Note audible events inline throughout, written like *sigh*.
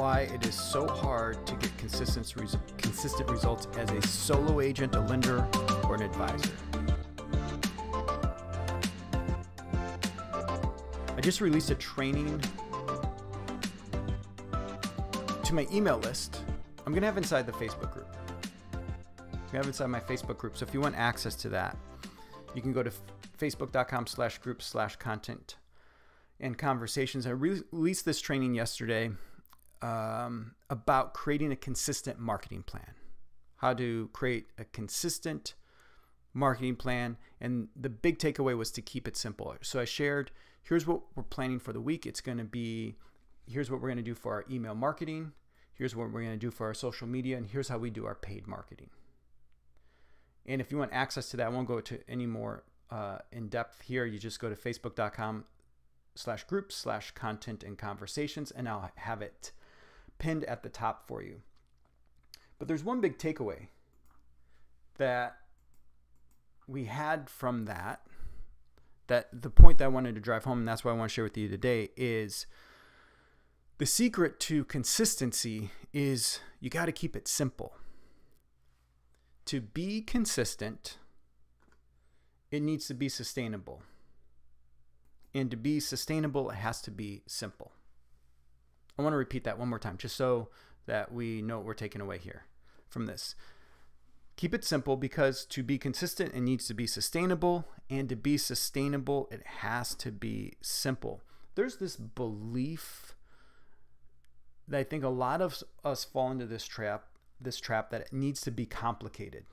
why it is so hard to get consistent, res- consistent results as a solo agent, a lender, or an advisor. I just released a training to my email list. I'm going to have inside the Facebook group. To have inside my Facebook group. So if you want access to that, you can go to facebook.com slash group slash content and conversations. I re- released this training yesterday um, about creating a consistent marketing plan, how to create a consistent marketing plan. And the big takeaway was to keep it simple. So I shared here's what we're planning for the week. It's going to be here's what we're going to do for our email marketing, here's what we're going to do for our social media, and here's how we do our paid marketing. And if you want access to that, I won't go to any more uh, in depth here. You just go to facebook.com slash groups slash content and conversations, and I'll have it pinned at the top for you. But there's one big takeaway that we had from that, that the point that I wanted to drive home, and that's what I want to share with you today, is the secret to consistency is you got to keep it simple. To be consistent, it needs to be sustainable. And to be sustainable, it has to be simple. I want to repeat that one more time just so that we know what we're taking away here from this. Keep it simple because to be consistent, it needs to be sustainable. And to be sustainable, it has to be simple. There's this belief that I think a lot of us fall into this trap, this trap that it needs to be complicated.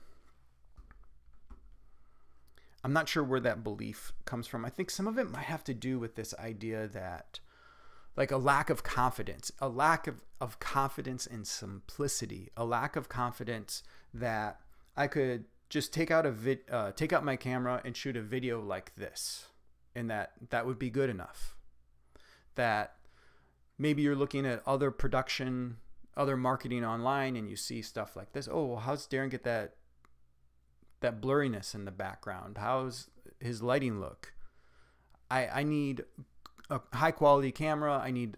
I'm not sure where that belief comes from. I think some of it might have to do with this idea that like a lack of confidence, a lack of, of confidence in simplicity, a lack of confidence that I could just take out a vid, uh, take out my camera and shoot a video like this, and that that would be good enough. That maybe you're looking at other production, other marketing online, and you see stuff like this. Oh, well, how's Darin get that that blurriness in the background? How's his lighting look? I I need a high quality camera. I need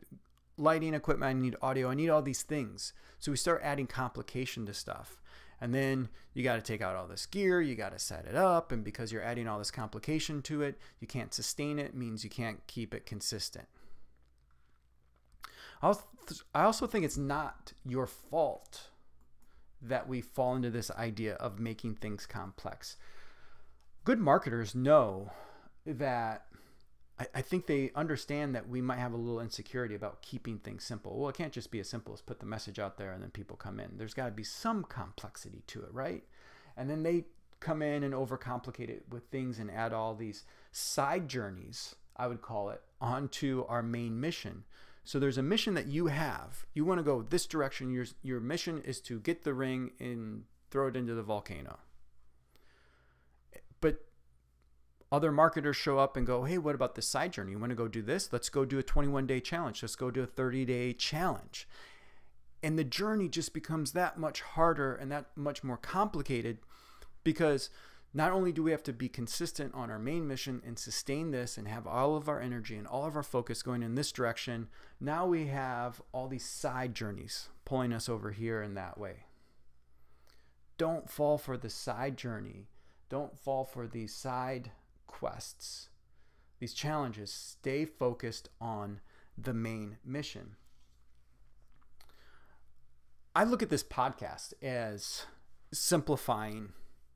lighting equipment. I need audio. I need all these things. So we start adding complication to stuff. And then you got to take out all this gear, you got to set it up, and because you're adding all this complication to it, you can't sustain it, means you can't keep it consistent. I also think it's not your fault that we fall into this idea of making things complex. Good marketers know that I, think they understand that we might have a little insecurity about keeping things simple. Well, it can't just be as simple as put the message out there and then people come in. There's got to be some complexity to it, right? And then they come in and overcomplicate it with things and add all these side journeys, I would call it, onto our main mission. So there's a mission that you have. You want to go this direction. Your, your mission is to get the ring and throw it into the volcano. But other marketers show up and go, hey, what about this side journey? You want to go do this? Let's go do a 21 day challenge. Let's go do a 30 day challenge. And the journey just becomes that much harder and that much more complicated because not only do we have to be consistent on our main mission and sustain this and have all of our energy and all of our focus going in this direction, now we have all these side journeys pulling us over here in that way. Don't fall for the side journey. Don't fall for these side quests, these challenges, stay focused on the main mission. I look at this podcast as simplifying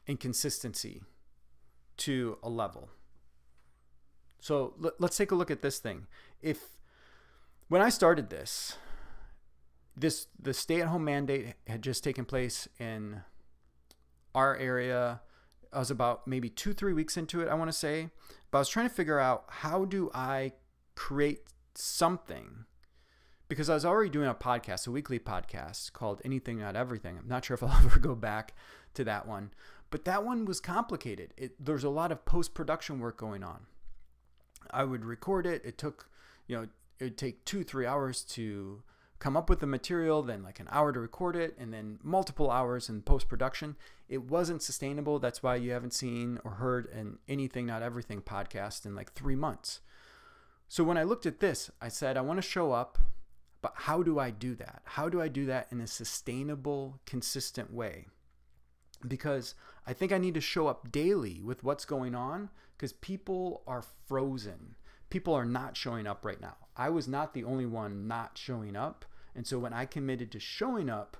inconsistency to a level. So let, us take a look at this thing. If when I started this, this the stay-at-home mandate had just taken place in our area I was about maybe two, three weeks into it, I want to say. But I was trying to figure out how do I create something because I was already doing a podcast, a weekly podcast called Anything Not Everything. I'm not sure if I'll *laughs* ever go back to that one, but that one was complicated. It, there's a lot of post production work going on. I would record it. It took, you know, it would take two, three hours to come up with the material, then like an hour to record it, and then multiple hours in post production. It wasn't sustainable. That's why you haven't seen or heard an Anything Not Everything podcast in like three months. So when I looked at this, I said, I want to show up, but how do I do that? How do I do that in a sustainable, consistent way? Because I think I need to show up daily with what's going on because people are frozen. People are not showing up right now. I was not the only one not showing up. And so when I committed to showing up,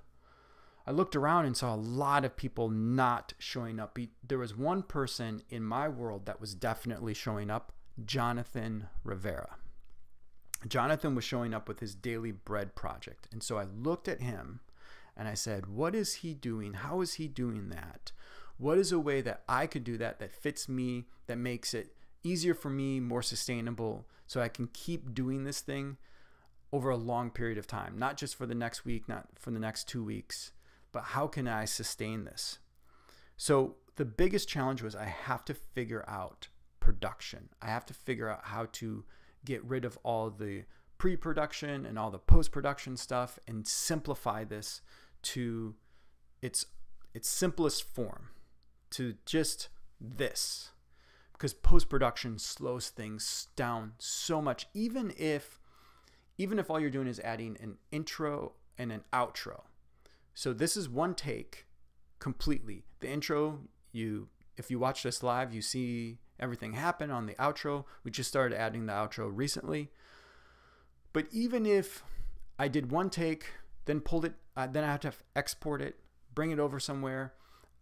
I looked around and saw a lot of people not showing up. There was one person in my world that was definitely showing up Jonathan Rivera. Jonathan was showing up with his daily bread project. And so I looked at him and I said, What is he doing? How is he doing that? What is a way that I could do that that fits me, that makes it easier for me, more sustainable, so I can keep doing this thing over a long period of time, not just for the next week, not for the next two weeks, but how can I sustain this? So the biggest challenge was I have to figure out production. I have to figure out how to get rid of all the pre production and all the post production stuff and simplify this to its, its simplest form, to just this. Because post production slows things down so much, even if even if all you're doing is adding an intro and an outro. So this is one take completely. The intro, you if you watch this live, you see everything happen on the outro. We just started adding the outro recently. But even if I did one take, then pulled it, uh, then I have to export it, bring it over somewhere,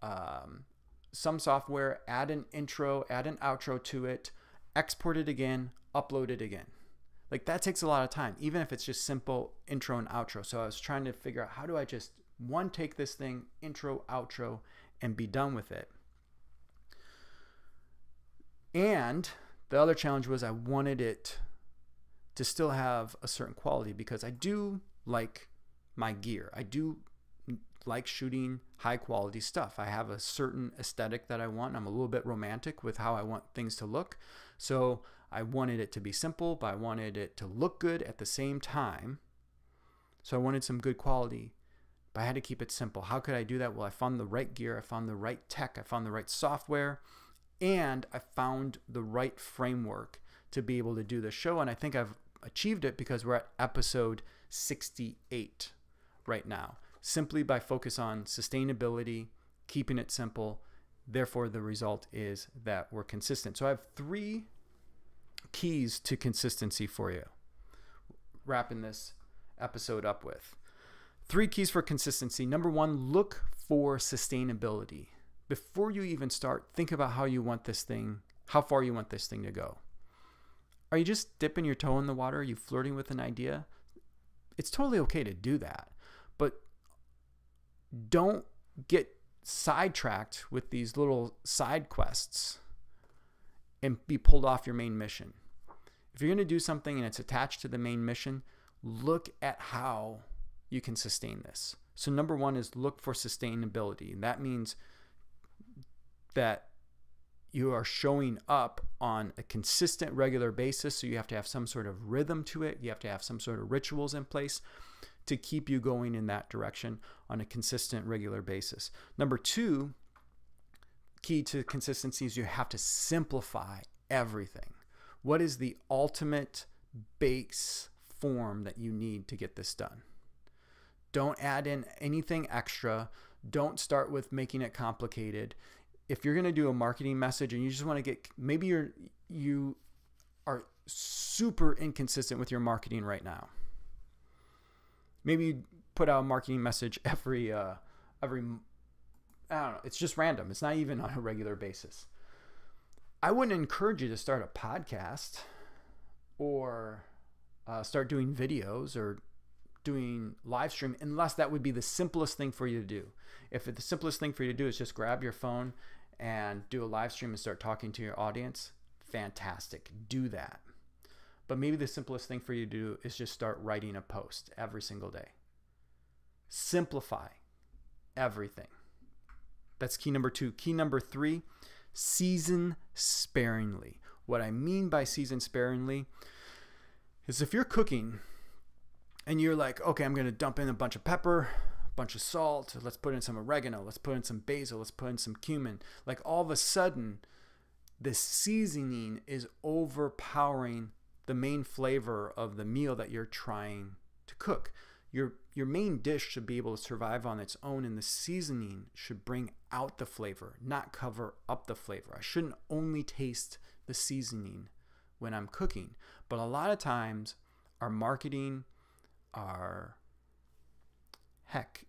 um, some software, add an intro, add an outro to it, export it again, upload it again. Like that takes a lot of time, even if it's just simple intro and outro. So I was trying to figure out how do I just one take this thing, intro, outro, and be done with it. And the other challenge was I wanted it to still have a certain quality because I do like my gear. I do like shooting high quality stuff. I have a certain aesthetic that I want. I'm a little bit romantic with how I want things to look. So I wanted it to be simple, but I wanted it to look good at the same time. So I wanted some good quality, but I had to keep it simple. How could I do that? Well, I found the right gear, I found the right tech, I found the right software, and I found the right framework to be able to do the show. And I think I've achieved it because we're at episode 68 right now, simply by focus on sustainability, keeping it simple. Therefore, the result is that we're consistent. So I have three keys to consistency for you, wrapping this episode up with. Three keys for consistency. Number one, look for sustainability. Before you even start, think about how you want this thing, how far you want this thing to go. Are you just dipping your toe in the water? Are you flirting with an idea? It's totally okay to do that. But don't get sidetracked with these little side quests and be pulled off your main mission. If you're going to do something and it's attached to the main mission, look at how you can sustain this. So, number one is look for sustainability. And that means that you are showing up on a consistent, regular basis. So, you have to have some sort of rhythm to it, you have to have some sort of rituals in place to keep you going in that direction on a consistent, regular basis. Number two, key to consistency is you have to simplify everything. What is the ultimate base form that you need to get this done? Don't add in anything extra. Don't start with making it complicated. If you're going to do a marketing message and you just want to get maybe you're you are super inconsistent with your marketing right now. Maybe you put out a marketing message every uh, every I don't know. It's just random. It's not even on a regular basis. I wouldn't encourage you to start a podcast or uh, start doing videos or doing live stream unless that would be the simplest thing for you to do. If the simplest thing for you to do is just grab your phone and do a live stream and start talking to your audience, fantastic. Do that. But maybe the simplest thing for you to do is just start writing a post every single day. Simplify everything. That's key number two. Key number three season sparingly. What I mean by season sparingly is if you're cooking and you're like, okay, I'm going to dump in a bunch of pepper, a bunch of salt, let's put in some oregano, let's put in some basil, let's put in some cumin. Like all of a sudden, the seasoning is overpowering the main flavor of the meal that you're trying to cook. Your your main dish should be able to survive on its own and the seasoning should bring out the flavor, not cover up the flavor. I shouldn't only taste the seasoning when I'm cooking. But a lot of times our marketing, our heck,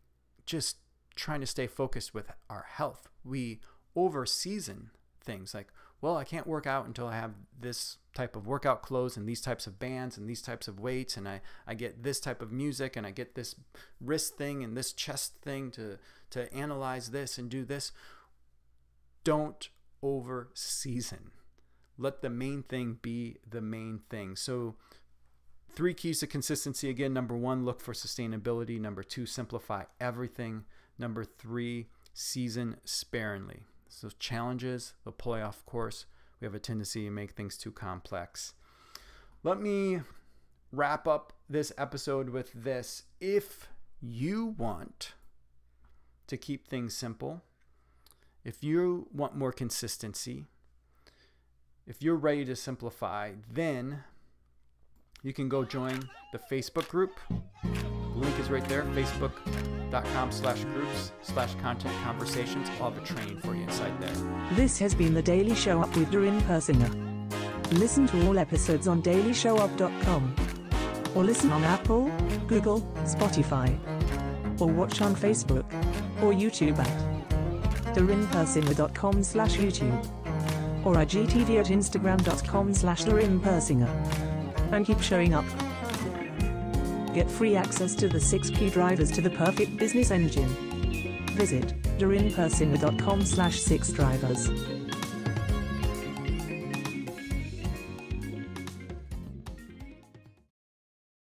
just trying to stay focused with our health. We over season things like, well, I can't work out until I have this type of workout clothes and these types of bands and these types of weights and I, I get this type of music and I get this wrist thing and this chest thing to to analyze this and do this. Don't over season. Let the main thing be the main thing. So three keys to consistency again. Number one, look for sustainability. Number two, simplify everything. Number three, season sparingly. So challenges, the playoff course. We have a tendency to make things too complex. Let me wrap up this episode with this. If you want to keep things simple, if you want more consistency, if you're ready to simplify, then you can go join the Facebook group. Link is right there, facebook.com slash groups slash content conversations. I'll have a training for you inside there. This has been The Daily Show Up with Darin Persinger. Listen to all episodes on dailyshowup.com. Or listen on Apple, Google, Spotify. Or watch on Facebook or YouTube at darinpersinger.com slash YouTube. Or IGTV at instagram.com slash dorinpersinger. And keep showing up. Get free access to the 6 key drivers to the perfect business engine. Visit darinpersinger.com slash 6 drivers.